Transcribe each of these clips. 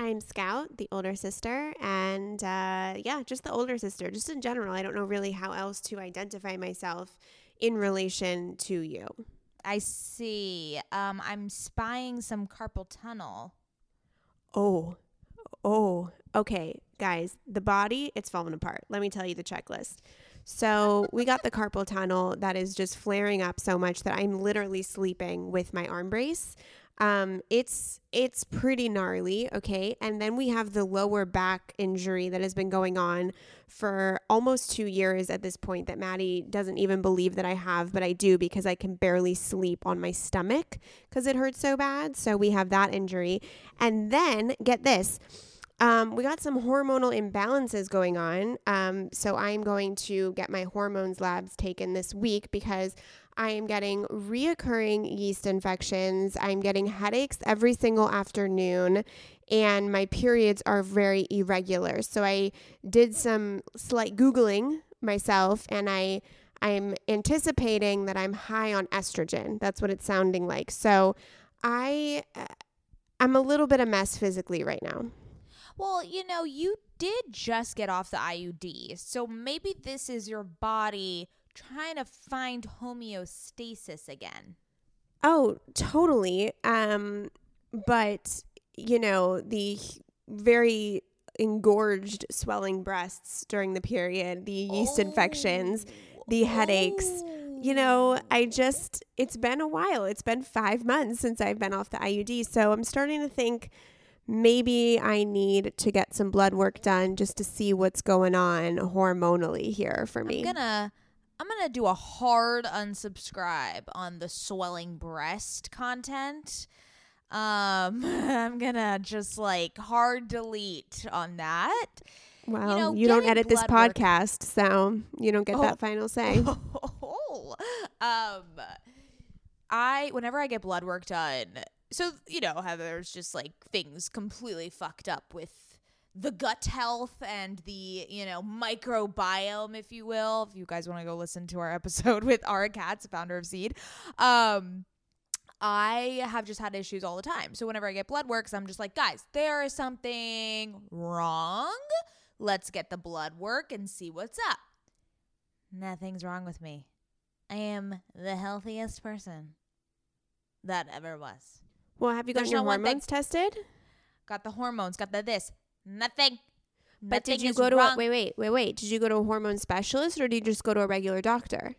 I'm Scout, the older sister, and uh, yeah, just the older sister. Just in general, I don't know really how else to identify myself in relation to you. I see. Um, I'm spying some carpal tunnel. Oh, oh, okay, guys, the body, it's falling apart. Let me tell you the checklist. So, we got the carpal tunnel that is just flaring up so much that I'm literally sleeping with my arm brace. Um, it's it's pretty gnarly, okay? And then we have the lower back injury that has been going on for almost 2 years at this point that Maddie doesn't even believe that I have, but I do because I can barely sleep on my stomach cuz it hurts so bad. So we have that injury. And then get this, um, we got some hormonal imbalances going on. Um, so I'm going to get my hormones labs taken this week because I am getting reoccurring yeast infections. I'm getting headaches every single afternoon, and my periods are very irregular. So I did some slight Googling myself, and I. I'm anticipating that I'm high on estrogen. That's what it's sounding like. So, I uh, I'm a little bit a mess physically right now. Well, you know, you did just get off the IUD, so maybe this is your body trying to find homeostasis again. Oh, totally. Um, but you know, the very engorged swelling breasts during the period, the yeast infections, the headaches. You know, I just it's been a while. It's been 5 months since I've been off the IUD, so I'm starting to think maybe I need to get some blood work done just to see what's going on hormonally here for me. I'm gonna I'm gonna do a hard unsubscribe on the swelling breast content. Um, I'm gonna just like hard delete on that. well, know, you don't edit this podcast, so you don't get Oh. that final say. um, I whenever I get blood work done, so you know how there's just like things completely fucked up with the gut health and the you know microbiome, if you will. If you guys want to go listen to our episode with Ara Katz, founder of Seed, um. I have just had issues all the time. So whenever I get blood works, I'm just like, guys, there is something wrong. Let's get the blood work and see what's up. Nothing's wrong with me. I am the healthiest person that ever was. Well, have you got There's your no one thing- hormones tested? Got the hormones, got the this. Nothing. But did you go to wrong. a, wait, wait, wait, wait? Did you go to a hormone specialist or did you just go to a regular doctor?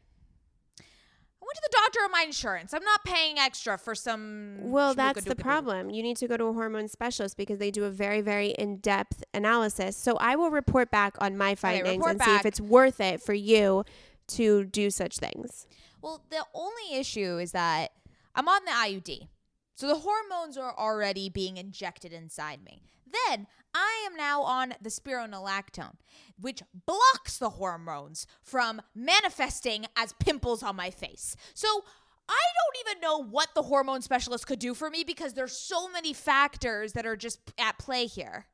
I went to the doctor on my insurance. I'm not paying extra for some. Well, that's the problem. You need to go to a hormone specialist because they do a very, very in-depth analysis. So I will report back on my findings report and see if it's worth it for you to do such things. Well, the only issue is that I'm on the IUD. So the hormones are already being injected inside me. Then I am now on the spironolactone, which blocks the hormones from manifesting as pimples on my face. So I don't even know what the hormone specialist could do for me because there's so many factors that are just at play here.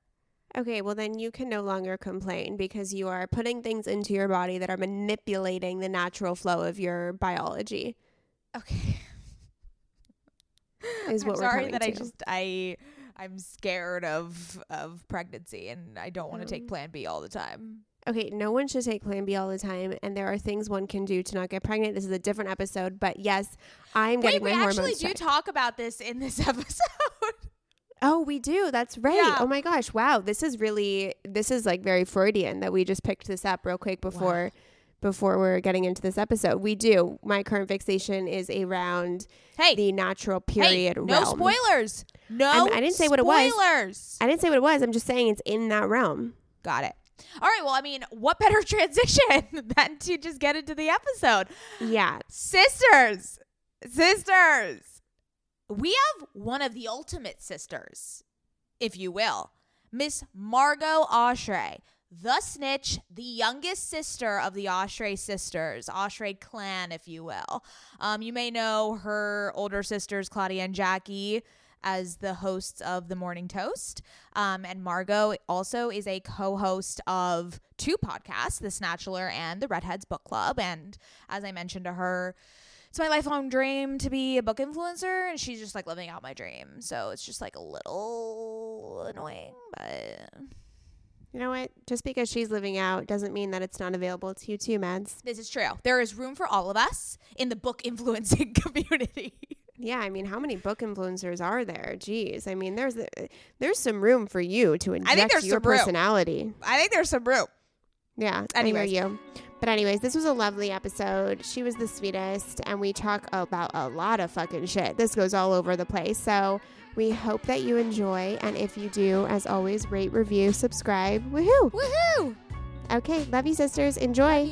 Okay, well then you can no longer complain because you are putting things into your body that are manipulating the natural flow of your biology. Okay. Is I'm what we're sorry that I just I I'm scared of of pregnancy and I don't want to take Um, plan B all the time. Okay, no one should take Plan B all the time, and there are things one can do to not get pregnant. This is a different episode, but yes, I'm Wait, getting my hormones. we actually do checked. talk about this in this episode. Oh, we do. That's right. Yeah. Oh my gosh. Wow. This is really this is like very Freudian that we just picked this up real quick before before we're getting into this episode. We do. My current fixation is around hey, the natural hey, period no realm. spoilers. No, I'm- I didn't say what it was. Spoilers. I didn't say what it was. I'm just saying it's in that realm. Got it. All right. Well, I mean, what better transition than to just get into the episode? Yeah. Sisters, sisters. We have one of the ultimate sisters, if you will, Miss Margot Oshry, the snitch, the youngest sister of the Oshry sisters, Oshry clan, if you will. Um, you may know her older sisters, Claudia and Jackie, as the hosts of the Morning Toast. Um, and Margot also is a co host of two podcasts, The Snatchler and The Redheads Book Club. And as I mentioned to her, it's my lifelong dream to be a book influencer, and she's just like living out my dream. So it's just like a little annoying, but You know what? Just because she's living out doesn't mean that it's not available to you too, Mads. this is true. There is room for all of us in the book influencing community. Yeah, I mean, how many book influencers are there? Jeez, I mean, there's eh, there's some room for you to inject there's your some room. personality. I think there's some room. Yeah. Anyways. I hear you. But anyways, this was a lovely episode. She was the sweetest, and we talk about a lot of fucking shit. This goes all over the place. So we hope that you enjoy, and if you do, as always, rate, review, subscribe. Woohoo! Woohoo! Okay, love you, sisters. Enjoy.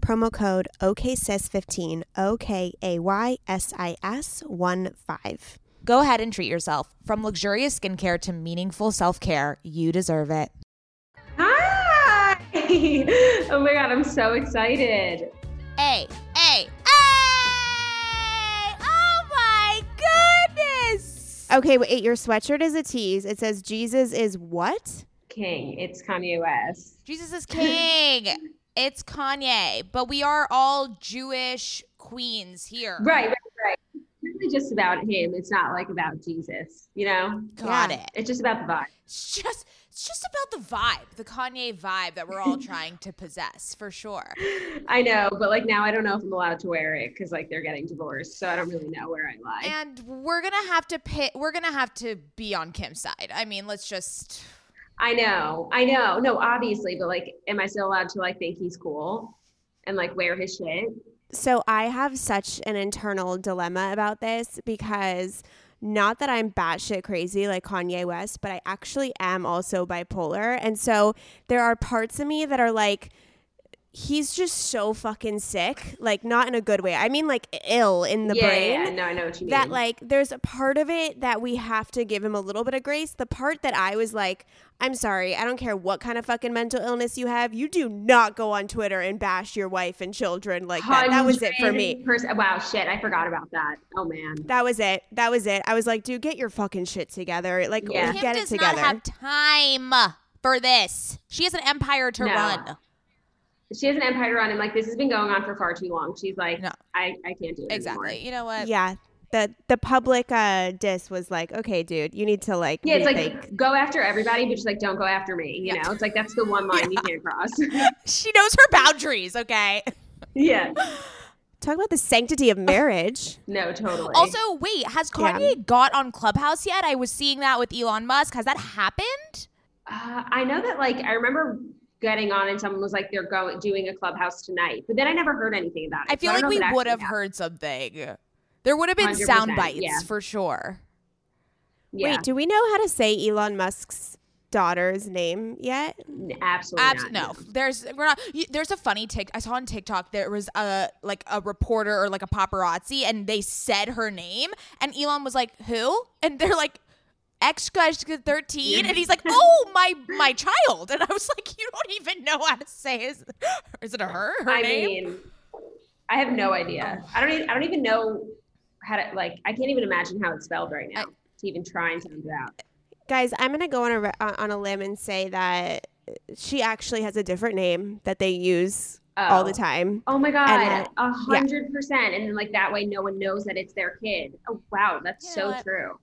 promo code OKSIS15, O K A Y S I S 1 5. Go ahead and treat yourself. From luxurious skincare to meaningful self care, you deserve it. Hi! oh my God, I'm so excited. Hey, hey, hey! Oh my goodness! Okay, wait, your sweatshirt is a tease. It says Jesus is what? King. It's Kanye West. Jesus is king. It's Kanye, but we are all Jewish queens here. Right, right, right. It's really just about him. It's not like about Jesus, you know? Got it. It's just about the vibe. It's just it's just about the vibe, the Kanye vibe that we're all trying to possess for sure. I know, but like now I don't know if I'm allowed to wear it because like they're getting divorced, so I don't really know where I lie. And we're gonna have to pit. We're gonna have to be on Kim's side. I mean, let's just I know, I know. No, obviously, but like, am I still allowed to like think he's cool and like wear his shit? So I have such an internal dilemma about this because not that I'm batshit crazy like Kanye West, but I actually am also bipolar. And so there are parts of me that are like, he's just so fucking sick like not in a good way. I mean like ill in the yeah, brain. yeah, no i know what you mean. that like there's a part of it that we have to give him a little bit of grace. The part that i was like i'm sorry i don't care what kind of fucking mental illness you have you do not go on twitter and bash your wife and children like that. That was it for me. Wow shit i forgot about that. Oh man. That was it. That was it. I was like dude get your fucking shit together. Like yeah. Kim get does together. not have time for this. She has an empire to No. run she has an empire to run and like this has been going on for far too long. She's like No. i i can't do it exactly. Anymore. you know what? Yeah. The the public uh diss was like okay dude you need to like yeah it's rethink. like go after everybody but just like don't go after me. You Yeah. know? It's like that's the one line you can't cross. She knows her boundaries okay? Yeah. Talk about the sanctity of marriage. No totally. Also wait has Yeah. kanye got on clubhouse yet? I was seeing that with elon musk. Has that happened? Uh, I know that like I remember getting on and someone was like they're going doing a clubhouse tonight, but then I never heard anything about it. i feel don't like know we would have happened. heard something there would have been sound bites yeah. for sure Yeah, wait do we know how to say elon musk's daughter's name yet absolutely Abs- not, no, there's we're not. You, there's a funny tick I saw on TikTok. There was a like a reporter or like a paparazzi, and they said her name, and Elon was like, "Who?" And they're like, "X guys thirteen, and he's like, "Oh my my child," and I was like, "You don't even know how to say is is it a her her I name?" mean, I have no idea. I don't. Even, I don't even know how to like. I can't even imagine how it's spelled right now to even try and sound it out. guys i'm gonna go on a on a limb and say that she actually has a different name that they use all the Oh. time Oh my god, a hundred percent. And then like that way, no one knows that it's their kid. Oh wow, that's You know so what? true.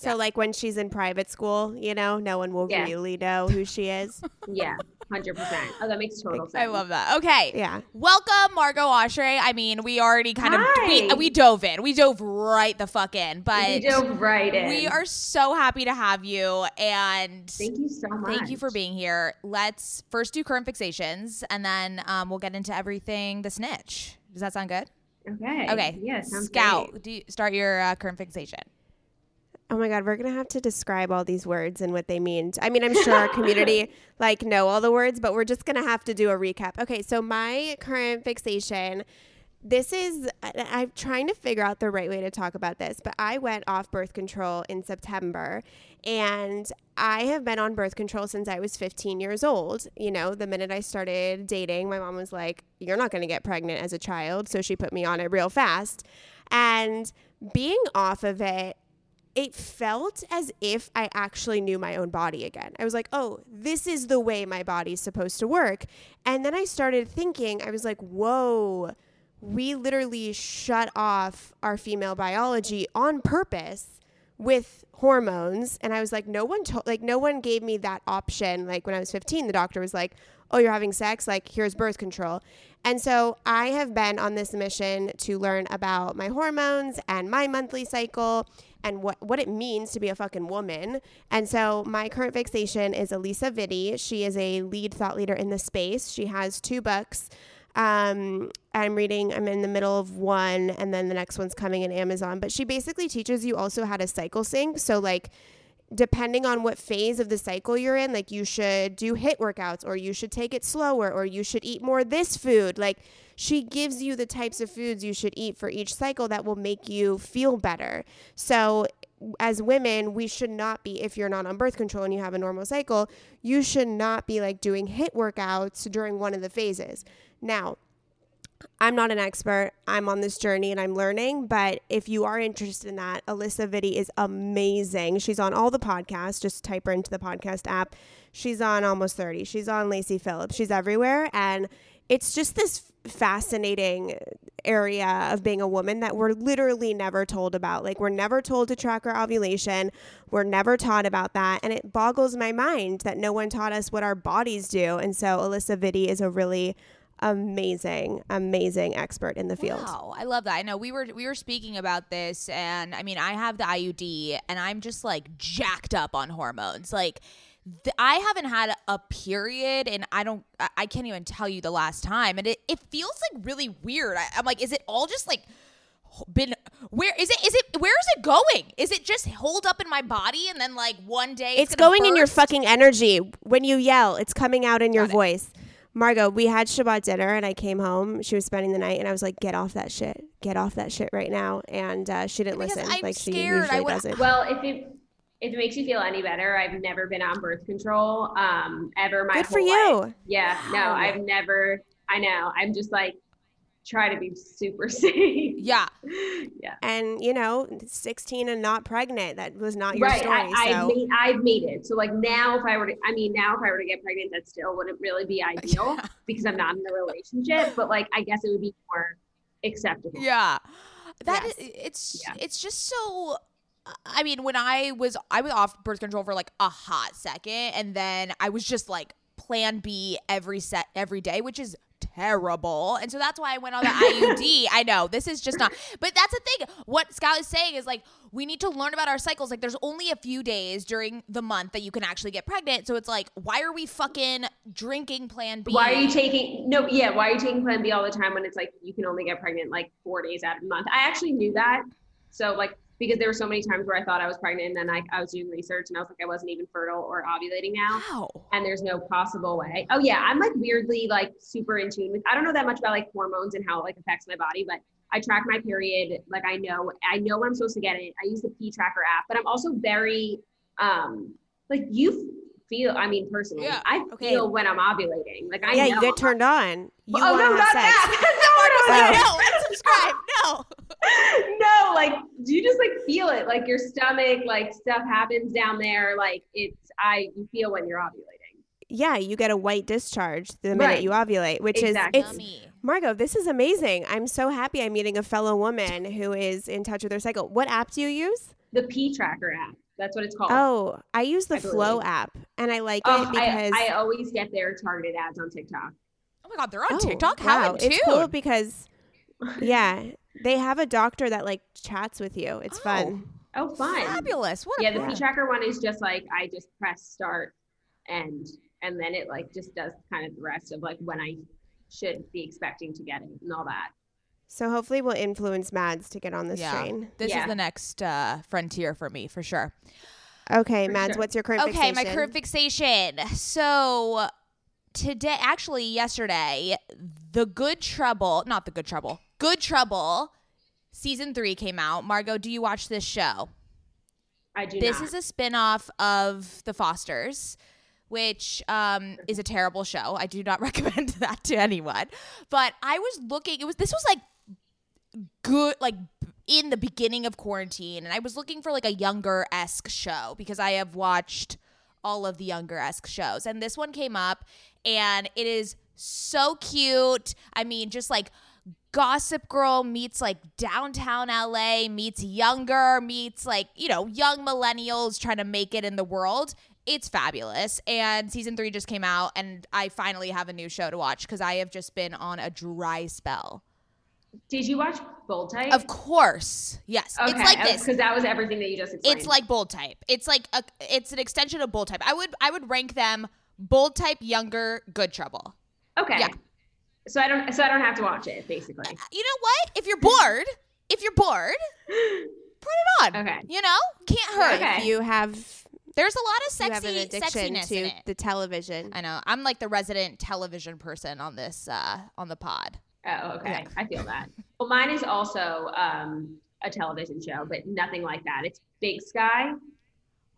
So like when she's in private school you know no one will Yeah. really know who she is Yeah, hundred percent. Oh, that makes total sense. I love that. Okay, yeah welcome Margot Oshry. I mean, we already kind of we, we dove in, we dove right the fuck in, but You dove right in. we are so happy to have you and Thank you so much. Thank you for being here. Let's first do current fixations, and then um, we'll get into everything the snitch. Does that sound good? Okay. Okay. Yeah. Scout, great. do you start your uh, current fixation. Oh my God, we're gonna have to describe all these words and what they mean. I mean, I'm sure our community like know all the words, but we're just gonna have to do a recap. Okay, so my current fixation. This is I- I'm trying to figure out the right way to talk about this, but I went off birth control in September, and I have been on birth control since I was 15 years old. You know, the minute I started dating, my mom was like, "You're not going to get pregnant as a child," so she put me on it real fast. And being off of it it felt as if I actually knew my own body again. I was like, oh, this is the way my body's supposed to work. And then I started thinking, I was like, whoa, we literally shut off our female biology on purpose with hormones and I was like no one told like no one gave me that option like when I was 15 the doctor was like oh you're having sex like here's birth control and so I have been on this mission to learn about my hormones and my monthly cycle and what, what it means to be a fucking woman. And so my current fixation is Alisa Vitti. She is a lead thought leader in the space. She has two books. Um, I'm reading, I'm in the middle of one, and then the next one's coming in Amazon. But she basically teaches you also how to cycle sync. So, like, depending on what phase of the cycle you're in, like you should do HIIT workouts or you should take it slower or you should eat more this food. Like she gives you the types of foods you should eat for each cycle that will make you feel better. So as women, we should not be, if you're not on birth control and you have a normal cycle, you should not be like doing HIIT workouts during one of the phases. Now, I'm not an expert. I'm on this journey and I'm learning. But if you are interested in that, Alisa Vitti is amazing. She's on all the podcasts. Just type her into the podcast app. She's on Almost 30. She's on Lacy Phillips. She's everywhere. And it's just this fascinating area of being a woman that we're literally never told about. Like, we're never told to track our ovulation. We're never taught about that. And it boggles my mind that no one taught us what our bodies do. And so, Alisa Vitti is a really amazing, amazing expert in the field. Wow, I love that. I know we were we were speaking about this, and I mean, I have the IUD, and I'm just like jacked up on hormones. Like, th- I haven't had a period, and I don't, I, I can't even tell you the last time, and it it feels like really weird. I, I'm like, is it all just like been where is it is it where is it going is it just hold up in my body and then like one day It's, it's, going in your fucking energy. When you yell, it's coming out in your it. voice. Margot, we had Shabbat dinner and I came home. She was spending the night and I was like, get off that shit. Get off that shit right now. And uh, she didn't Because listen I'm like she scared. I usually would- doesn't. Well, if it if it makes you feel any better, I've never been on birth control um ever my Good for whole life. you. Yeah, no, I've never. I know. I'm just like try to be super safe. yeah yeah. And, you know, 16 and not pregnant. That was not your right. story. I, so. I've made I've made it. So like now, if I were to, I mean, now if I were to get pregnant, that still wouldn't really be ideal Yeah. because I'm not in a relationship. But like, I guess it would be more acceptable. Yeah. that Yes. it's Yeah. it's just so I mean, when I was I was off birth control for like a hot second and then I was just like plan B every set every day, which is terrible. And so that's why I went on the IUD. I know this is just not, but that's the thing. What Scout is saying is like, we need to learn about our cycles. Like, there's only a few days during the month that you can actually get pregnant. So it's like, why are we fucking drinking Plan B? Why are you taking no? Yeah, why are you taking Plan B all the time when it's like you can only get pregnant like four days out of a month? I actually knew that. So like because there were so many times where I thought I was pregnant and then I, I was doing research and I was like I wasn't even fertile or ovulating now. Wow. and there's no possible way. Oh yeah, I'm like weirdly like super in tune with. I don't know that much about like hormones and how it like affects my body, but I track my period. Like I know I know when I'm supposed to get it. I use the P Tracker app, but I'm also very um like you feel. I mean personally, Yeah, I okay. feel when I'm ovulating. Like I yeah, know you get turned on. You oh want no, to not have sex. that. Oh. no, unsubscribe. No. no, like you just like feel it, like your stomach, like stuff happens down there. Like it's I you feel when you're ovulating. Yeah, you get a white discharge the minute Right. you ovulate, which Exactly. is it's Yummy. Margot, this is amazing. I'm so happy I'm meeting a fellow woman who is in touch with her cycle. What app do you use? The P Tracker app. That's what it's called. Oh, I use the I Flow app and I like Oh, it because I, I always get their targeted ads on TikTok. Oh my god, they're on Oh, TikTok. How wow, in tune? It's cool because yeah, they have a doctor that like chats with you. It's Oh. fun. Oh, fun. Fabulous. What a Yeah, the Yeah. P Tracker one is just like I just press start and and then it like just does kind of the rest of like when I should be expecting to get it and all that. So hopefully we'll influence Mads to get on this Yeah. train. This Yeah. is the next uh, frontier for me, for sure. Okay, For Mads, sure. what's your current Okay, my current fixation. So today, actually, yesterday, The Good Trouble, not The Good Trouble, Good Trouble, season three came out. Margot, do you watch this show? I do This not. is a spin-off of The Fosters, which um, is a terrible show. I do not recommend that to anyone. But I was looking. It was this was like good, like in the beginning of quarantine, and I was looking for like a younger esque show because I have watched all of the younger esque shows, and this one came up, and it is so cute. I mean, just like Gossip Girl meets like downtown LA, meets younger, meets like, you know, young millennials trying to make it in the world. It's fabulous. And season three just came out, and I finally have a new show to watch because I have just been on a dry spell. Did you watch Bold Type? Of course. Yes. okay, it's like uh, this. because that was everything that you just explained. It's like bold type. It's like a, it's an extension of bold type. I would I would rank them bold type, younger, good trouble. okay. yeah. So I don't. So I don't have to watch it, basically. You know what? If you're bored, if you're bored, put it on. Okay. You know, can't hurt. Okay. If you have There's a lot of you have sexy an addiction sexiness to the television. I know. I'm like the resident television person on this uh on the pod. Oh, okay. I feel that. Well, mine is also um, a television show, but nothing like that. It's Big Sky.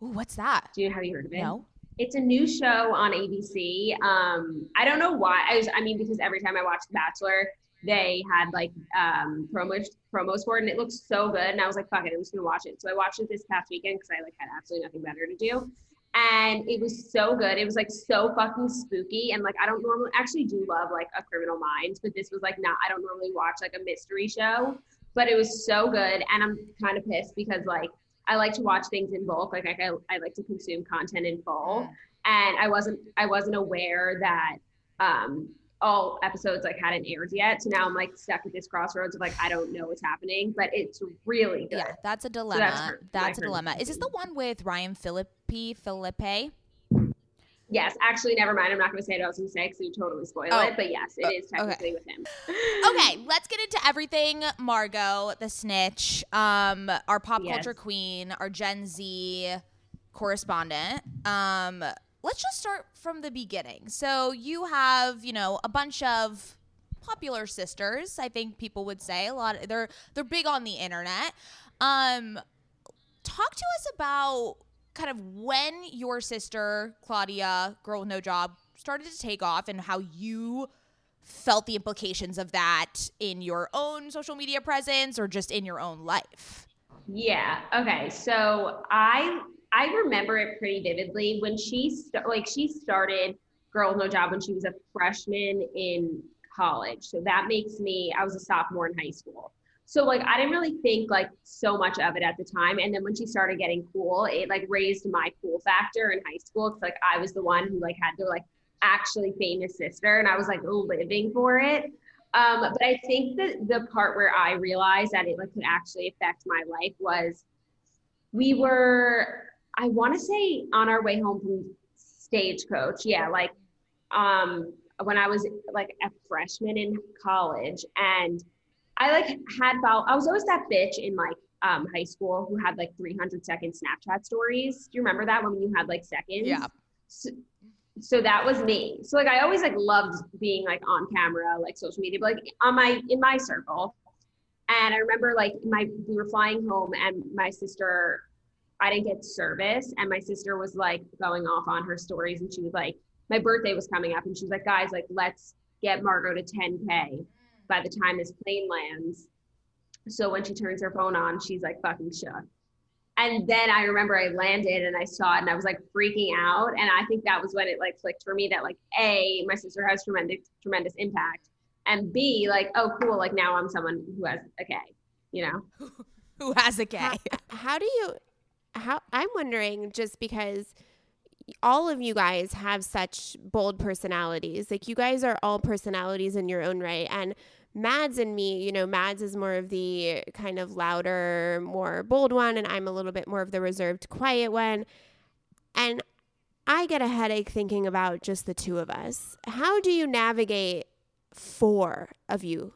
Ooh, what's that? Do you have you heard of it? No. It's a new show on ABC. Um, I don't know why. I was. I mean, because every time I watch The Bachelor, they had like um, promos promos for it, and it looked so good. And I was like, "Fuck it, I'm just gonna watch it." So I watched it this past weekend because I like had absolutely nothing better to do, and it was so good. It was like so fucking spooky, and like I don't normally actually do love like a Criminal Minds, but this was like not. I don't normally watch like a mystery show, but it was so good, and I'm kind of pissed because like I like to watch things in bulk. Like I, I like to consume content in full, and I wasn't I wasn't aware that um, all episodes like hadn't aired yet. So now I'm like stuck at this crossroads of like I don't know what's happening, but it's really good. Yeah, that's a dilemma. that's that's my a dilemma. Is this the one with Ryan Philippi Felipe? Yes, actually, never mind. I'm not going to say what I was going to say because you totally spoil Oh. it. But yes, it Uh, is technically with him. okay, let's get into everything. Margot, the snitch, um, our pop Yes. culture queen, our Gen Z correspondent. Um, let's just start from the beginning. So you have, you know, a bunch of popular sisters. I think people would say a lot. They're they're big on the internet. Um, talk to us about kind of when your sister Claudia, girl with no job, started to take off and how you felt the implications of that in your own social media presence or just in your own life. Yeah. Okay. So I I remember it pretty vividly when she st- like she started Girl with No Job when she was a freshman in college. So that makes me I was a sophomore in high school. So like I didn't really think like so much of it at the time. And then when she started getting cool, it like raised my cool factor in high school. Cause like I was the one who like had the like actually famous sister and I was like living for it. Um, but I think that the part where I realized that it like could actually affect my life was we were, I want to say on our way home from stagecoach. Yeah, like um when I was like a freshman in college and I like had followed I was always that bitch in like um high school who had like 300 second Snapchat stories. Do you remember that when you had like seconds? Yeah. So, so that was me. So like I always like loved being like on camera, like social media, but like on my in my circle. And I remember like my we were flying home and my sister I didn't get service and my sister was like going off on her stories and she was like my birthday was coming up and she was like guys like let's get Margot to 10k by the time this plane lands. So when she turns her phone on, she's like fucking shook. And then I remember I landed and I saw it and I was like freaking out. And I think that was when it like clicked for me that like A, my sister has tremendous, tremendous impact. And B, like, oh cool, like now I'm someone who has a K, you know? Who has a K? How, how do you how I'm wondering just because all of you guys have such bold personalities. Like you guys are all personalities in your own right and Mads and me, you know, Mads is more of the kind of louder, more bold one and I'm a little bit more of the reserved, quiet one. And I get a headache thinking about just the two of us. How do you navigate four of you?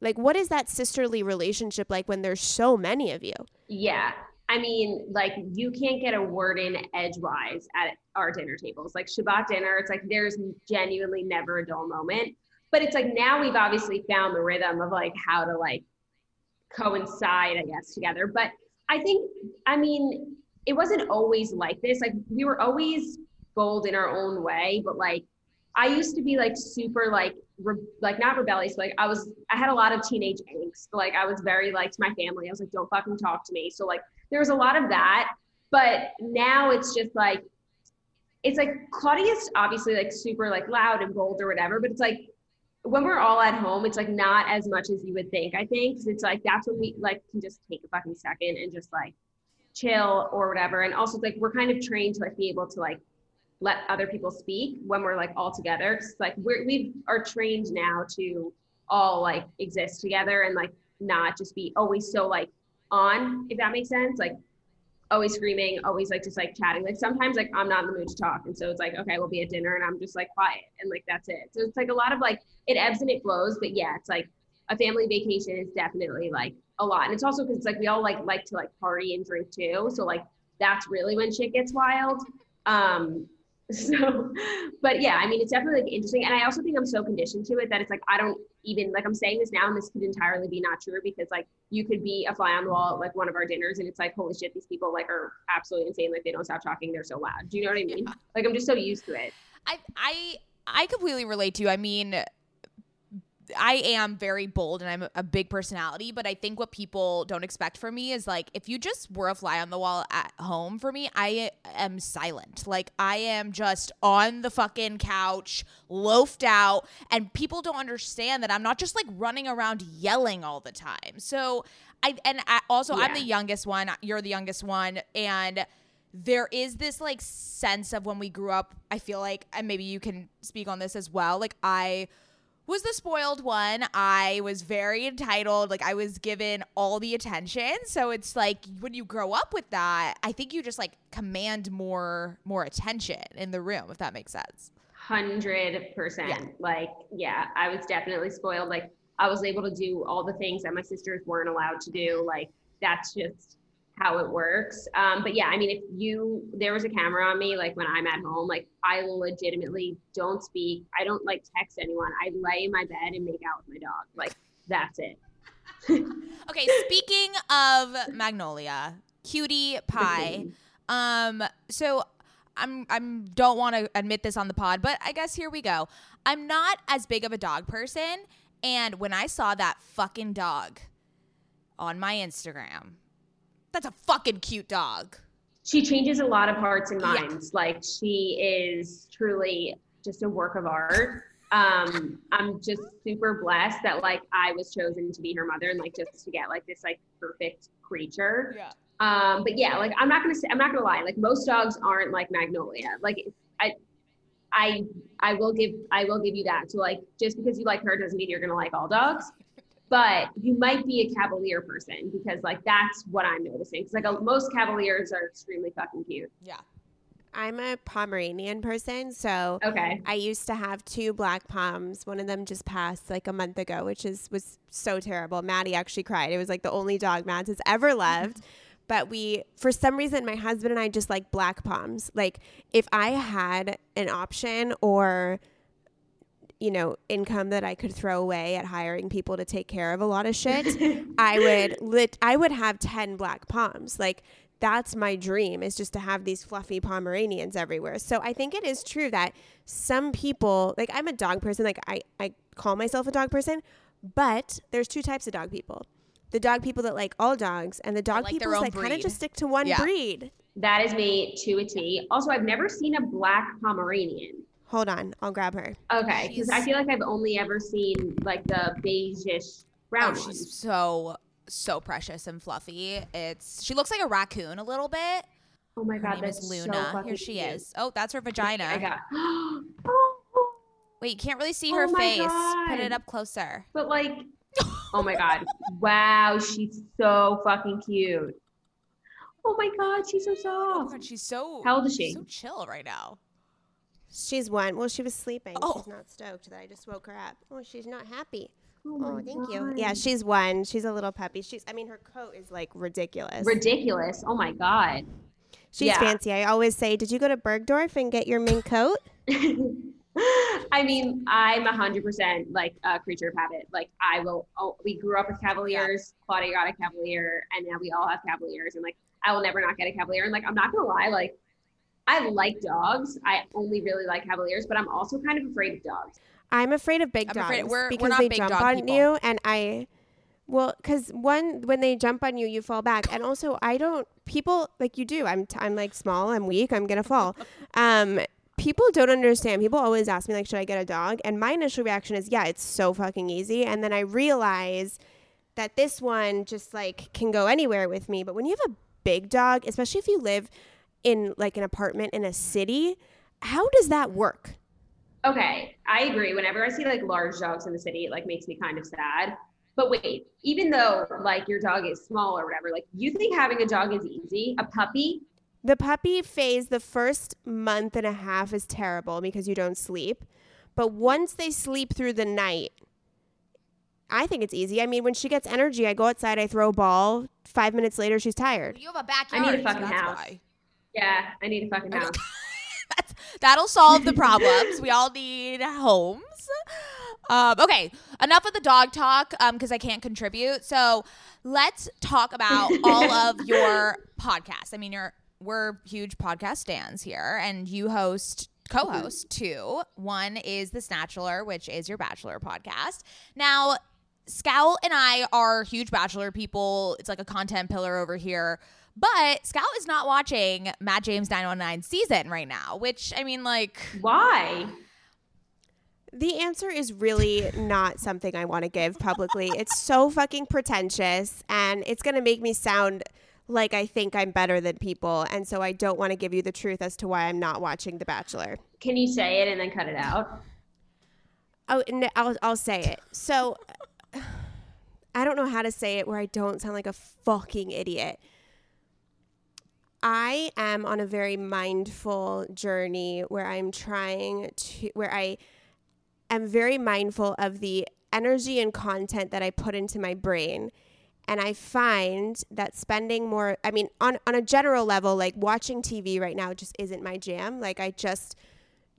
Like what is that sisterly relationship like when there's so many of you? Yeah. I mean, like you can't get a word in edgewise at our dinner tables. Like Shabbat dinner, it's like there's genuinely never a dull moment. But it's like now we've obviously found the rhythm of like how to like coincide, I guess, together. But I think, I mean, it wasn't always like this. Like we were always bold in our own way, but like I used to be like super like re- like not rebellious. But, like I was, I had a lot of teenage angst. Like I was very like to my family. I was like, don't fucking talk to me. So like there was a lot of that. But now it's just like it's like Claudia's obviously like super like loud and bold or whatever. But it's like when we're all at home, it's like not as much as you would think. I think 'cause it's like that's when we like can just take a fucking second and just like chill or whatever. And also, like we're kind of trained to like be able to like let other people speak when we're like all together. It's like we're we are trained now to all like exist together and like not just be always so like on, if that makes sense. Like always screaming, always like just like chatting. Like sometimes like I'm not in the mood to talk. And so it's like, okay, we'll be at dinner and I'm just like quiet and like that's it. So it's like a lot of like it ebbs and it flows. But yeah, it's like a family vacation is definitely like a lot. And it's also because like we all like like to like party and drink too. So like that's really when shit gets wild. Um so but yeah, I mean it's definitely like interesting. And I also think I'm so conditioned to it that it's like I don't even like I'm saying this now and this could entirely be not true because like you could be a fly on the wall at like one of our dinners and it's like holy shit these people like are absolutely insane like they don't stop talking they're so loud do you know what i mean Yeah. like i'm just so used to it I I I completely relate to you. I mean, I am very bold and I'm a- big personality, but I think what people don't expect from me is like if you just were a fly on the wall at home for me, I am silent. Like I am just on the fucking couch, loafed out, and people don't understand that I'm not just like running around yelling all the time. So I and I, also I'm the youngest one, you're the youngest one, and there is this like sense of when we grew up i feel like and maybe you can speak on this as well like i was the spoiled one. I was very entitled like i was given all the attention. So it's like when you grow up with that i think you just like command more more attention in the room if that makes sense. 100% Yeah. like yeah i was definitely spoiled. Like i was able to do all the things that my sisters weren't allowed to do. Like that's just how it works. Um, but yeah i mean if you there was a camera on me like when i'm at home like i legitimately don't speak. I don't like text anyone. I lay in my bed and make out with my dog. Like that's it. Okay speaking of magnolia cutie pie. Um, so I'm I'm don't want to admit this on the pod, but I guess here we go. I'm not as big of a dog person, and when I saw that fucking dog on my Instagram, that's a fucking cute dog. she changes a lot of hearts and Yeah. minds. Like she is truly just a work of art. Um, I'm just super blessed that like I was chosen to be her mother and like just to get like this like perfect creature. Yeah. Um, but yeah, like I'm not gonna say I'm not gonna lie. Like most dogs aren't like Magnolia. Like I, I, I will give I will give you that. So like just because you like her doesn't mean you're gonna like all dogs. But you might be a Cavalier person because like that's what I'm noticing. Because like a, most Cavaliers are extremely fucking cute. Yeah. I'm a Pomeranian person, so Okay. I used to have two black poms. One of them just passed like a month ago, which is was so terrible. Maddie actually cried. It was like the only dog Mads has ever loved. But we, for some reason, my husband and I just like black poms. Like if I had an option or you know income that I could throw away at hiring people to take care of a lot of shit, I would lit. I would have ten black poms. Like that's my dream is just to have these fluffy Pomeranians everywhere. So I think it is true that some people, like I'm a dog person, like I, I call myself a dog person, but there's two types of dog people. The dog people that like all dogs and the dog like people that kind of just stick to one Yeah. breed. That is me to a T. Also, I've never seen a black Pomeranian. Hold on, I'll grab her. Okay, because I feel like I've only ever seen like the beigeish brown oh, she's so so precious and fluffy. It's she looks like a raccoon a little bit. Oh my Her god, that's is so Luna. fucking Here she cute. is. Oh, that's her vagina. I got. Oh. Wait, you can't really see Oh her my face. Put it up closer. But like, oh my god, wow, she's so fucking cute. Oh my god, she's so soft. Oh my god, she's so How old is she? So chill right now. She's one. Well, she was sleeping. Oh. She's not stoked that I just woke her up. Oh, she's not happy. Oh, Oh, my thank you. Yeah, she's one. She's a little puppy. She's. I mean, her coat is like ridiculous. ridiculous. Oh my god. She's Yeah. fancy. I always say, "Did you go to Bergdorf and get your mink coat?" I mean, I'm a hundred percent like a creature of habit. Like I will. Oh, we grew up with Cavaliers. Claudia got a Cavalier, and now we all have Cavaliers. And like, I will never not get a Cavalier. And like, I'm not gonna lie, like, I like dogs. I only really like Cavaliers, but I'm also kind of afraid of dogs. I'm afraid of big I'm dogs afraid- we're- we're because not they big jump dog on people. you, and I, well, because one when they jump on you, you fall back, and also I don't. People like you do. I'm t- I'm like small. I'm weak. I'm gonna fall. Um, people don't understand. People always ask me like, should I get a dog? And my initial reaction is, yeah, it's so fucking easy. And then I realize that this one just like can go anywhere with me. But when you have a big dog, especially if you live in like an apartment in a city, how does that work? Okay, I agree. Whenever I see like large dogs in the city, it like makes me kind of sad. But wait, even though like your dog is small or whatever, like you think having a dog is easy? A puppy? The puppy phase, the first month and a half is terrible because you don't sleep. But once they sleep through the night, I think it's easy. I mean, when she gets energy, I go outside, I throw a ball. Five minutes later, she's tired. You have a backyard. I need a fucking that's house. why. Yeah, I need a fucking house. That's, that'll solve the problems. we all need homes. Um, okay, enough of the dog talk because I can't contribute. So let's talk about all of your podcasts. I mean, you're we're huge podcast stands here, and you host co-host two. One is the Snatchler, which is your Bachelor podcast. Now, Scout and I are huge Bachelor people. It's like a content pillar over here. But Scout is not watching Matt James 919 season right now, which I mean, like, Why? The answer is really not something I want to give publicly. It's so fucking pretentious and it's going to make me sound like I think I'm better than people. And so I don't want to give you the truth as to why I'm not watching The Bachelor. Can you say it and then cut it out? Oh, no, I'll, I'll say it. So I don't know how to say it where I don't sound like a fucking idiot. I am on a very mindful journey where I'm trying to, where I am very mindful of the energy and content that I put into my brain. And I find that spending more, I mean, on, on a general level, like watching TV right now just isn't my jam. Like, I just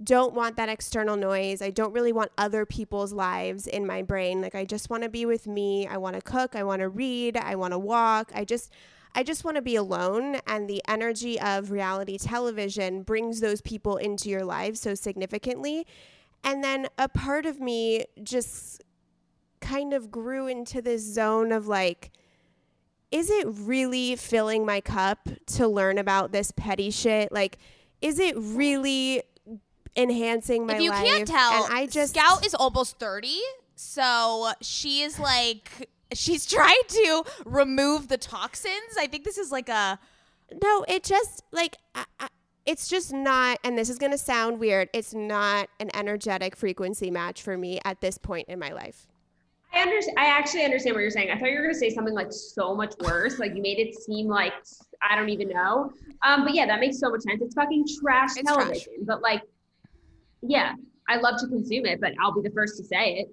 don't want that external noise. I don't really want other people's lives in my brain. Like, I just want to be with me. I want to cook. I want to read. I want to walk. I just, I just want to be alone. And the energy of reality television brings those people into your lives so significantly. And then a part of me just kind of grew into this zone of like, is it really filling my cup to learn about this petty shit? Like, is it really enhancing my life? if you life? can't tell, and I just Scout is almost 30. So she is like, she's trying to remove the toxins. I think this is like a, No, it just like I, I, it's just not and this is going to sound weird. It's not an energetic frequency match for me at this point in my life. I understand. I actually understand what you're saying. I thought you were going to say something like so much worse. Like you made it seem like I don't even know. Um, but yeah, that makes so much sense. It's fucking trash It's trash. television. But like, yeah, I love to consume it, but I'll be the first to say it.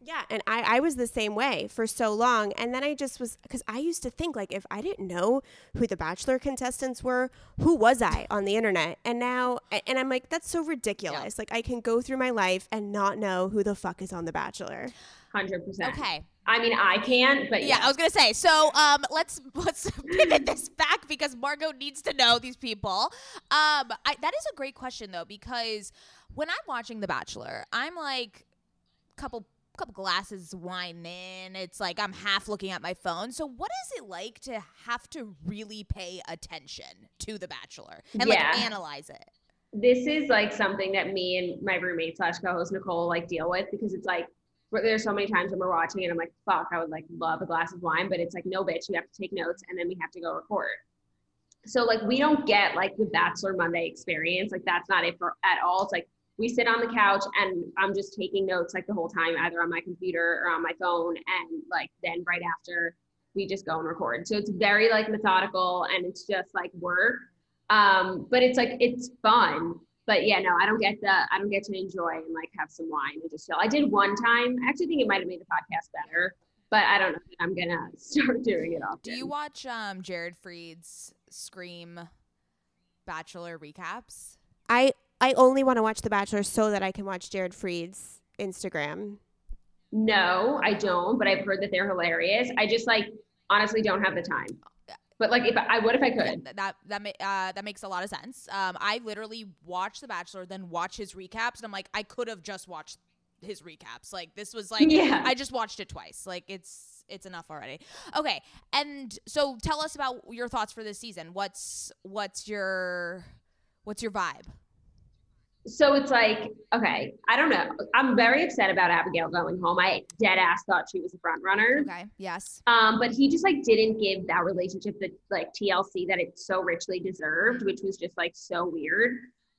Yeah. Yeah, and I, I was the same way for so long. And then I just was, because I used to think, like, if I didn't know who the Bachelor contestants were, who was I on the internet? And now, and I'm like, that's so ridiculous. Like, I can go through my life and not know who the fuck is on The Bachelor. Hundred percent. Okay. I mean, I can, but Yeah, yeah. I was gonna say. So, um, let's let's pivot this back because Margot needs to know these people. Um, I, that is a great question though because when I'm watching The Bachelor, I'm like, couple couple glasses of wine in. It's like I'm half looking at my phone. So, what is it like to have to really pay attention to The Bachelor and Yeah. like analyze it? this is like something that me and my roommate slash co-host Nicole like deal with because it's like there's so many times when we're watching and I'm like, fuck, I would like love a glass of wine, but it's like, no, bitch, you have to take notes and then we have to go record. So like we don't get like the Bachelor Monday experience. Like that's not it for at all. It's like we sit on the couch and I'm just taking notes like the whole time, either on my computer or on my phone, and like then right after we just go and record. So it's very like methodical and it's just like work. Um, but it's like it's fun. But yeah, no, I don't get the I don't get to enjoy and like have some wine and just chill. I did one time. I actually think it might have made the podcast better, but I don't know. I'm gonna start doing it often. Do you watch um Jared Freid's Scream Bachelor recaps? I, I only want to watch The Bachelor so that I can watch Jared Freid's Instagram. No, I don't, but I've heard that they're hilarious. I just like honestly don't have the time. But like if I, I would if I could. th- that that uh, that makes a lot of sense. Um, I literally watch The Bachelor, then watch his recaps, and I'm like, I could have just watched his recaps. Like this was like, Yeah. I just watched it twice. Like it's it's enough already. Okay, and so tell us about your thoughts for this season. What's what's your what's your vibe? So it's like, okay, I don't know. I'm very upset about Abigail going home. I dead ass thought she was a front runner. Okay. Yes. Um, but he just like didn't give that relationship the like TLC that it so richly deserved, which was just like so weird.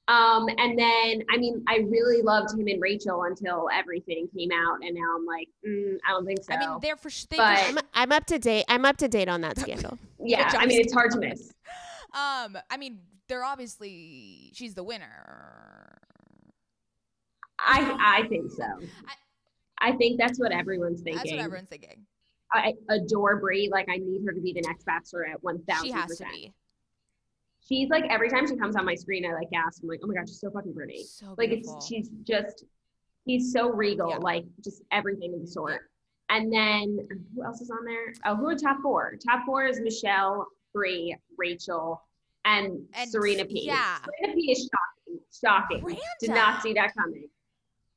Um, and then I mean, I really loved him and Rachel until everything came out, and now I'm like, mm, I don't think so. I mean, they're for sure. But- I'm, I'm up to date. I'm up to date on that scandal. yeah, I mean, it's hard to miss. um, I mean, they're obviously she's the winner. I I think so. I think that's what everyone's thinking. That's what everyone's thinking. I adore Bri. Like, I need her to be the next Bachelorette. One She thousand has to percent. be She's like every time she comes on my screen, I like ask. I'm like, oh my god, she's so fucking pretty. so like beautiful. it's she's just he's so regal Yeah. like just everything of the sort and then who else is on there oh who are top four top four is michelle Bri, rachel and, And serena p yeah. serena p is shocking shocking did not see that coming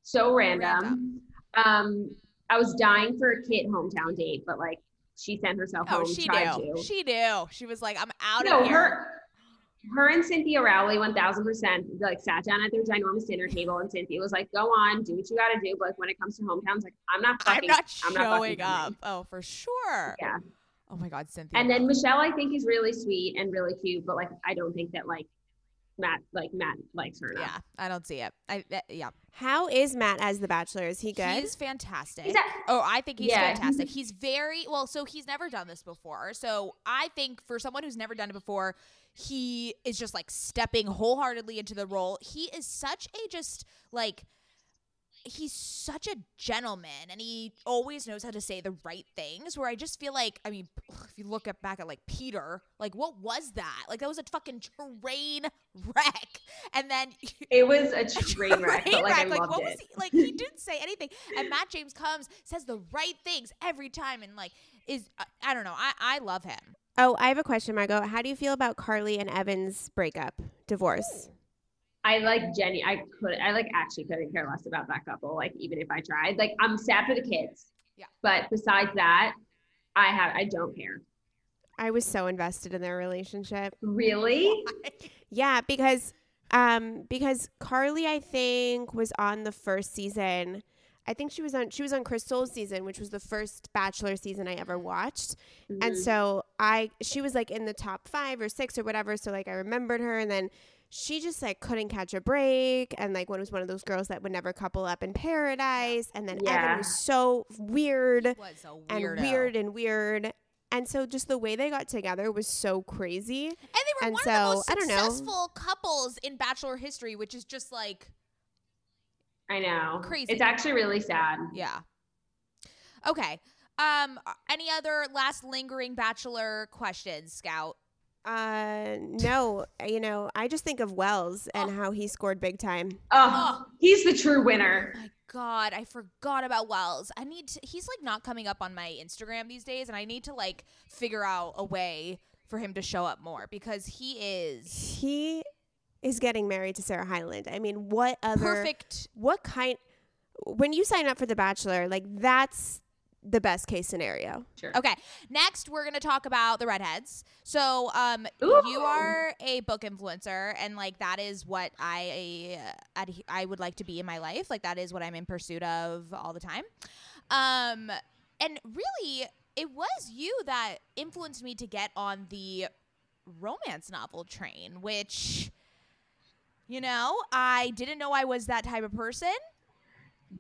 so random, um i was dying for a kit hometown date but like she sent herself Oh, home she knew. to She knew. She was like, I'm out no, of here. her, her and Cynthia Rowley, one thousand percent, like sat down at their ginormous dinner table, and Cynthia was like, "Go on, do what you got to do." But like when it comes to hometowns, like I'm not I'm fucking, not I'm not fucking showing coming. up. Oh, for sure. Yeah. Oh my God, Cynthia. And then Michelle, I think, is really sweet and really cute, but like I don't think that like Matt, like Matt likes her. Enough. yeah, I don't see it. I that, yeah. How is Matt as the Bachelor? Is he good? He's fantastic. He's a- oh, I think he's Yeah. fantastic. He's very well. So he's never done this before. So I think for someone who's never done it before, he is just like stepping wholeheartedly into the role. He is such a just like he's such a gentleman and he always knows how to say the right things where i just feel like i mean if you look at back at like peter like what was that like that was a fucking train wreck and then It was a train wreck, but like I wreck. Like, loved what it. was he like? He didn't say anything, and Matt James comes, says the right things every time, and like is I, I don't know. I I love him. oh, I have a question, Margot. How do you feel about Carly and Evan's breakup, divorce? I like Jenny. I could. I like actually couldn't care less about that couple. Like even if I tried, like I'm sad for the kids. Yeah. But besides that, I have. I don't care. I was so invested in their relationship. Really? Yeah, because um because Carly I think was on the first season. I think she was on she was on Crystal's season, which was the first Bachelor season I ever watched. And Mhm. so I she was like in the top 5 or 6 or whatever, so like I remembered her and then she just like couldn't catch a break and like one was one of those girls that would never couple up in paradise and then Evan was so weird was and weird and weird. And so just the way they got together was so crazy. and they were and one so, of the most I don't know. successful couples in Bachelor history, which is just like I know. Crazy. It's actually really sad. yeah. Okay. Um. Any other last lingering Bachelor questions, Scout? Uh, no, you know, I just think of Wells and Oh. how he scored big time. Oh, he's the true winner. My God, I forgot about Wells. I need to. He's like not coming up on my Instagram these days, and I need to like figure out a way for him to show up more because he is He is getting married to Sarah Hyland. I mean, what other perfect. What kind? When you sign up for The Bachelor, like that's the best case scenario. Sure. Okay, next we're gonna talk about the redheads. So, um, Ooh. you are a book influencer, and like that is what I uh, I would like to be in my life. Like that is what I'm in pursuit of all the time. Um, and really, it was you that influenced me to get on the romance novel train, which. You know, I didn't know I was that type of person.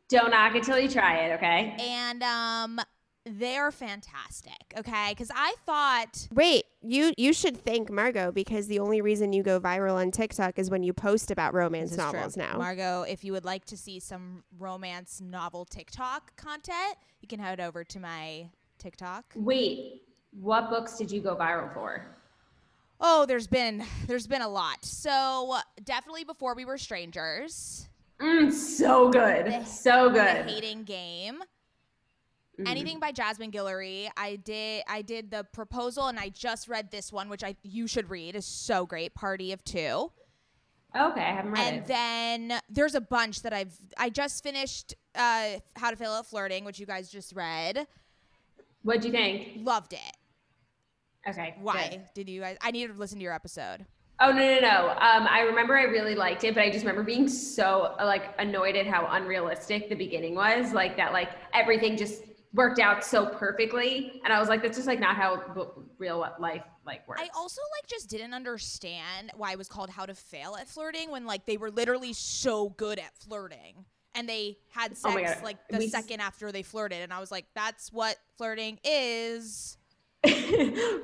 Don't knock it till you try it, okay? and um they're fantastic okay because i thought Wait, you you should thank Margot because the only reason you go viral on TikTok is when you post about romance this is true. novels now. margot if you would like to see some romance novel tiktok content you can head over to my tiktok Wait, what books did you go viral for? oh there's been there's been a lot so definitely before we were strangers Mm, so good. The- so the good. hating game Mhm. anything by jasmine guillory i did i did the proposal and i just read this one which i you should read is so great party of two Okay, I haven't read and it. And then there's a bunch that I've I just finished uh How to Fail at Flirting, which you guys just read. What'd you think? Loved it. Okay. Why good. did you guys? I needed to listen to your episode. Oh no no no! Um, I remember I really liked it, but I just remember being so like annoyed at how unrealistic the beginning was. Like that, like everything just worked out so perfectly, and I was like, that's just like not how real life like works. I also like just didn't understand why it was called How to Fail at Flirting when like they were literally so good at flirting and they had Oh sex God. like the We second after they flirted and I was like that's what flirting is.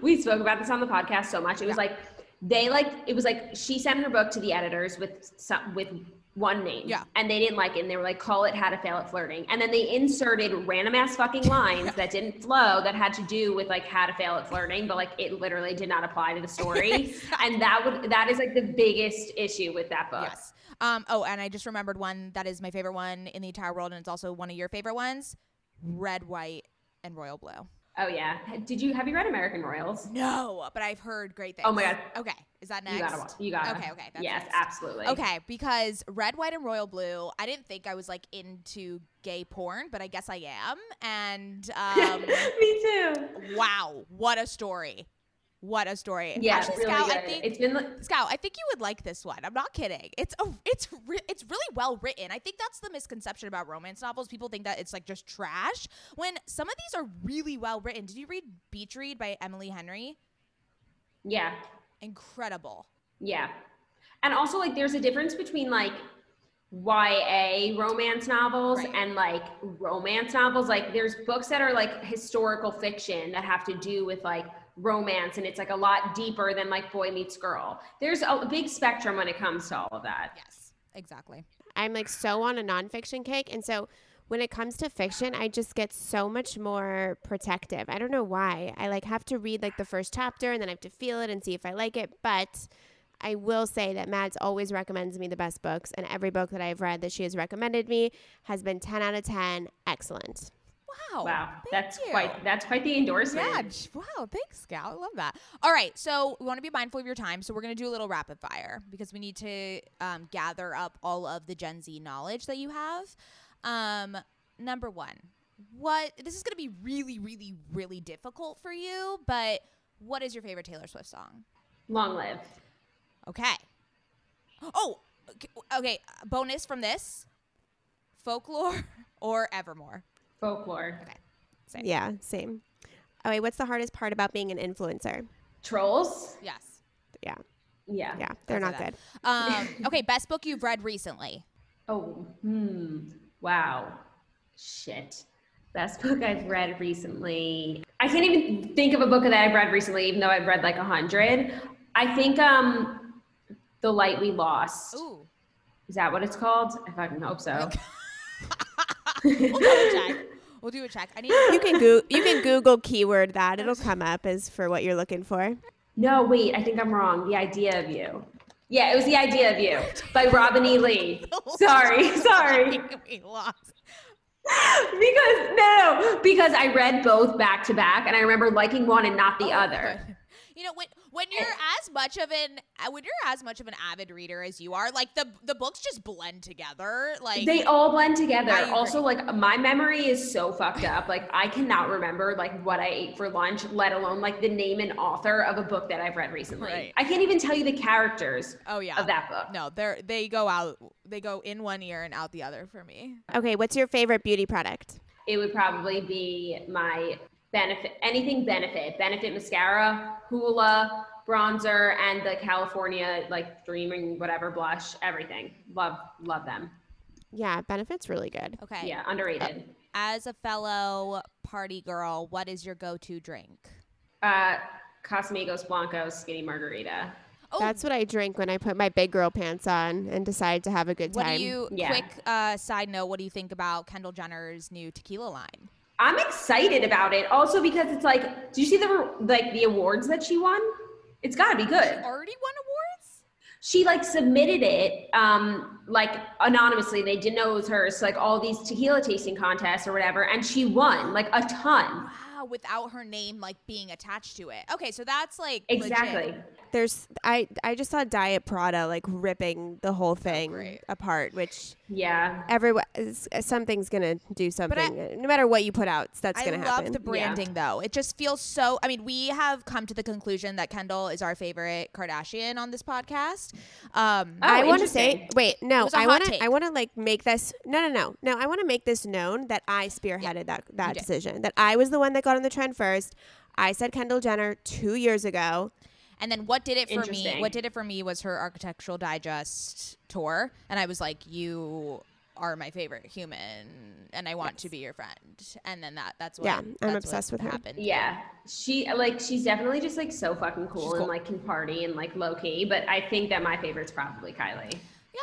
we spoke about this on the podcast so much. It was like they like it was like she sent her book to the editors with some with one name. Yeah. And they didn't like it and they were like, call it how to fail at flirting. And then they inserted random ass fucking lines that didn't flow that had to do with like how to fail at flirting, but like it literally did not apply to the story. And that would that is like the biggest issue with that book. Yes. Um oh and I just remembered one that is my favorite one in the entire world and it's also one of your favorite ones. Red, white, and royal blue. Oh yeah. Did you have you read American Royals? No, but I've heard great things. Oh my God. Okay, is that next? You gotta watch. You gotta. Okay, okay. That's yes, next. absolutely. Okay, because red, white, and royal blue. I didn't think I was like into gay porn, but I guess I am. And um, Me too. wow, what a story! What a story! Yeah, Actually, really Scout, good. I think it's been like- Scout, I think you would like this one. I'm not kidding. It's a, it's re- it's really well written. I think that's the misconception about romance novels. People think that it's like just trash. When some of these are really well written. Did you read Beach Read by Emily Henry? yeah. Incredible. Yeah. And also like there's a difference between like YA romance novels Right. and like romance novels. Like there's books that are like historical fiction that have to do with like romance and it's like a lot deeper than like boy meets girl. There's a big spectrum when it comes to all of that. Yes, exactly. I'm like so on a nonfiction kick. And so when it comes to fiction, I just get so much more protective. I don't know why. I like have to read like the first chapter and then I have to feel it and see if I like it. But I will say that Mads always recommends me the best books, and every book that I've read that she has recommended me has been 10 out of 10. Excellent. Wow. Wow. That's you. quite that's quite the endorsement. Yeah. Wow. Thanks, Scout. I love that. All right. So we want to be mindful of your time. So we're going to do a little rapid fire because we need to um, gather up all of the Gen Z knowledge that you have. Um, number one, what this is going to be really, really, really difficult for you, but what is your favorite Taylor Swift song? Long live. Okay. Oh, okay. Bonus from this folklore or Evermore. Folklore. Same. Yeah, same. Oh, wait, what's the hardest part about being an influencer? Trolls? Yes. Yeah, Yeah. yeah, they're not good. Um, okay, best book you've read recently. Oh, hmm. Wow. Shit. Best book I've read recently. I can't even think of a book that I've read recently, even though I've read like a hundred. I think um The Light We Lost. Ooh. Is that what it's called? I fucking hope so. we'll do check. We'll do a check. I need. You can go- you can Google keyword that. It'll come up as for what you're looking for. No, wait, I think I'm wrong. The Idea of You. Yeah, it was The Idea of You by Robin E. Lee. Sorry, sorry. we lost. because no, no, because I read both back to back, and I remember liking one and not the Oh, other. Good. You know when when you're as much of an uh, when you're as much of an avid reader as you are, like the the books just blend together. Like They all blend together. I. Also, like my memory is so fucked up. Like I cannot remember like what I ate for lunch, let alone like the name and author of a book that I've read recently. Right. I can't even tell you the characters oh yeah, of that book. No, they're they go out. They go in one ear and out the other for me. Okay, what's your favorite beauty product? It would probably be my benefit, anything benefit, benefit mascara, Hoola bronzer, and the California like dreaming whatever blush. Everything. Love, love them. Yeah, benefits really good. Okay. Yeah, underrated. As a fellow party girl, what is your go-to drink? Uh, Casamigos Blancos Skinny Margarita. Oh, That's what I drink when I put my big girl pants on and decide to have a good time. what time. do you? Yeah. Quick uh, side note: What do you think about Kendall Jenner's new tequila line? I'm excited about it. Also because it's like, do you see the like the awards that she won? It's got to be good. Already won awards. She like submitted it um like anonymously. They didn't know it was hers. So, like all these tequila tasting contests or whatever, and she won like a ton. Wow, without her name like being attached to it. Okay, so that's like legit. There's I I just saw Diet Prada like ripping the whole thing great. apart, which Yeah. everyone something's gonna do something. no matter what you put out, that's I gonna happen. I love the branding though. It just feels so. I mean, we have come to the conclusion that Kendall is our favorite Kardashian on this podcast. Um, Oh, I want to say, wait, no, I want to. I want to like make this, no, no, no, no, I want to make this known that I spearheaded that that did. decision, that I was the one that got on the trend first. I said Kendall Jenner two years ago. And then what did it for me? What did it for me was her Architectural Digest tour, and I was like, "You are my favorite human, and I want to be your friend." And then that that's what happened. Yeah, I'm that's what obsessed with her. Yeah. She like she's definitely just like so fucking cool, She's and like can party and like low key. But I think that my favorite's probably Kylie. Yeah.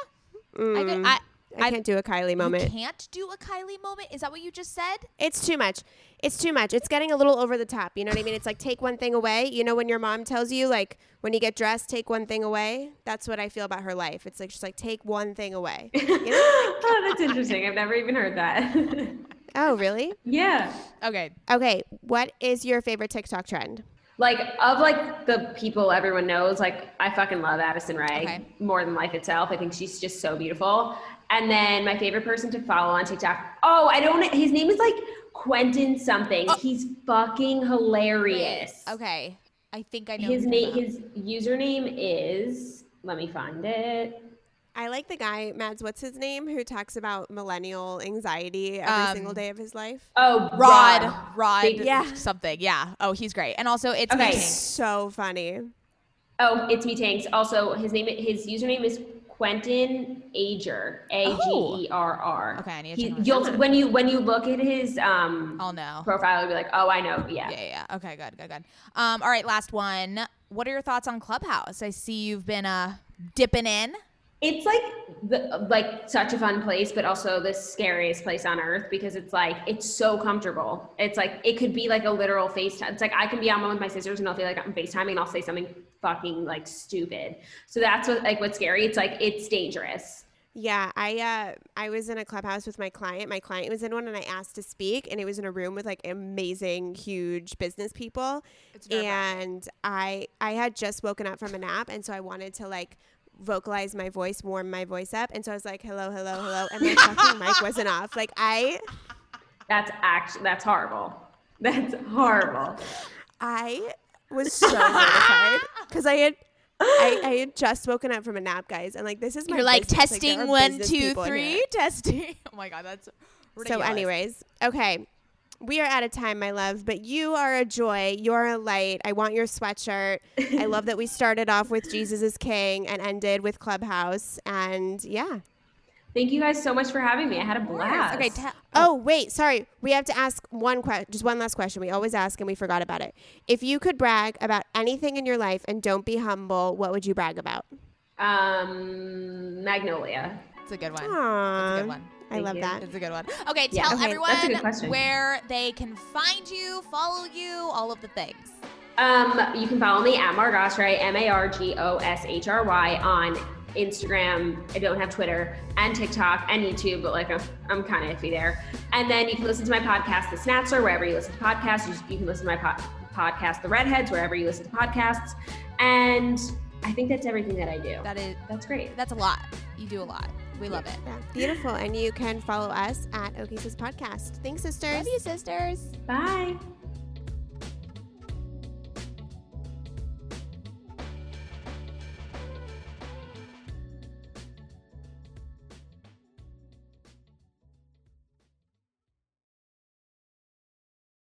I, could, mm. I, I, can't do a Kylie moment you moment. can't do a Kylie moment. Is that what you just said? It's too much. It's too much. It's getting a little over the top. You know what I mean? It's like take one thing away. You know when your mom tells you like when you get dressed, take one thing away. That's what I feel about her life. It's like she's like take one thing away. You know? oh, that's interesting. I've never even heard that. oh, really? yeah. Okay. Okay. What is your favorite TikTok trend? Like of like the people everyone knows, like I fucking love Addison Rae Okay. more than life itself. I think she's just so beautiful. And then my favorite person to follow on TikTok. Oh, I don't. His name is like Quentin something. He's fucking hilarious. Okay. I think I know His name, his username is. Let me find it. I like the guy, Mads, what's his name, who talks about millennial anxiety every Um, single day of his life. Oh, Rod, Rod. Rod, Big- Yeah. something. Yeah. Oh, he's great. And also, it's Okay. me. So funny. Oh, it's me, Tanks. Also, his name, his username is Quentin Ager. A G E R R. Okay, I need to He- check him out. You'll when you when you look at his um I'll know. profile, you'll be like, oh, I know. Yeah. Yeah, yeah. yeah. Okay, good, good, good. Um, all right, last one. What are your thoughts on Clubhouse? I see you've been uh dipping in. It's like the like such a fun place, but also the scariest place on earth because it's like it's so comfortable. It's like it could be like a literal FaceTime. It's like I can be on one with my sisters and I'll feel like I'm FaceTiming and I'll say something fucking like stupid. So that's what like what's scary. It's like it's dangerous. Yeah, I uh, I was in a clubhouse with my client. My client was in one, and I asked to speak, and it was in a room with like amazing, huge business people. And I I had just woken up from a nap, and so I wanted to like vocalize my voice, warm my voice up, and so I was like, "Hello, hello, hello," and my fucking mic wasn't off. Like I That's actually that's horrible. That's horrible. I was so mortified because I had. I, I had just woken up from a nap, guys, and like this is my. You're like business. there testing are one, two, people in here. three, testing. Oh my god, that's So, anyways, okay. We are out of time, my love, but you are a joy. You're a light. I want your sweatshirt. I love that we started off with Jesus is King and ended with Clubhouse. And yeah. Thank you guys so much for having me. I had a blast. Okay, ta- Oh, wait. Sorry. We have to ask one question, just one last question. We always ask and we forgot about it. If you could brag about anything in your life and don't be humble, what would you brag about? Um, Magnolia. it's a good one. It's a good one. I love you. that. It's a good one. Okay, Yeah. tell Okay, everyone that's a good question. where they can find you, follow you, all of the things. Um, you can follow me at Margoshry, M A R G O S H R Y, on Instagram. I don't have Twitter and TikTok and YouTube, but like I'm, I'm kind of iffy there. And then you can listen to my podcast, The Snatchler, wherever you listen to podcasts. You, you can listen to my po- podcast, The Redheads, wherever you listen to podcasts. And I think that's everything that I do. That is That's great. that's a lot. You do a lot. We love it. Yeah, beautiful. And you can follow us at Okisis Podcast. Thanks, sisters. Love you, sisters. Bye.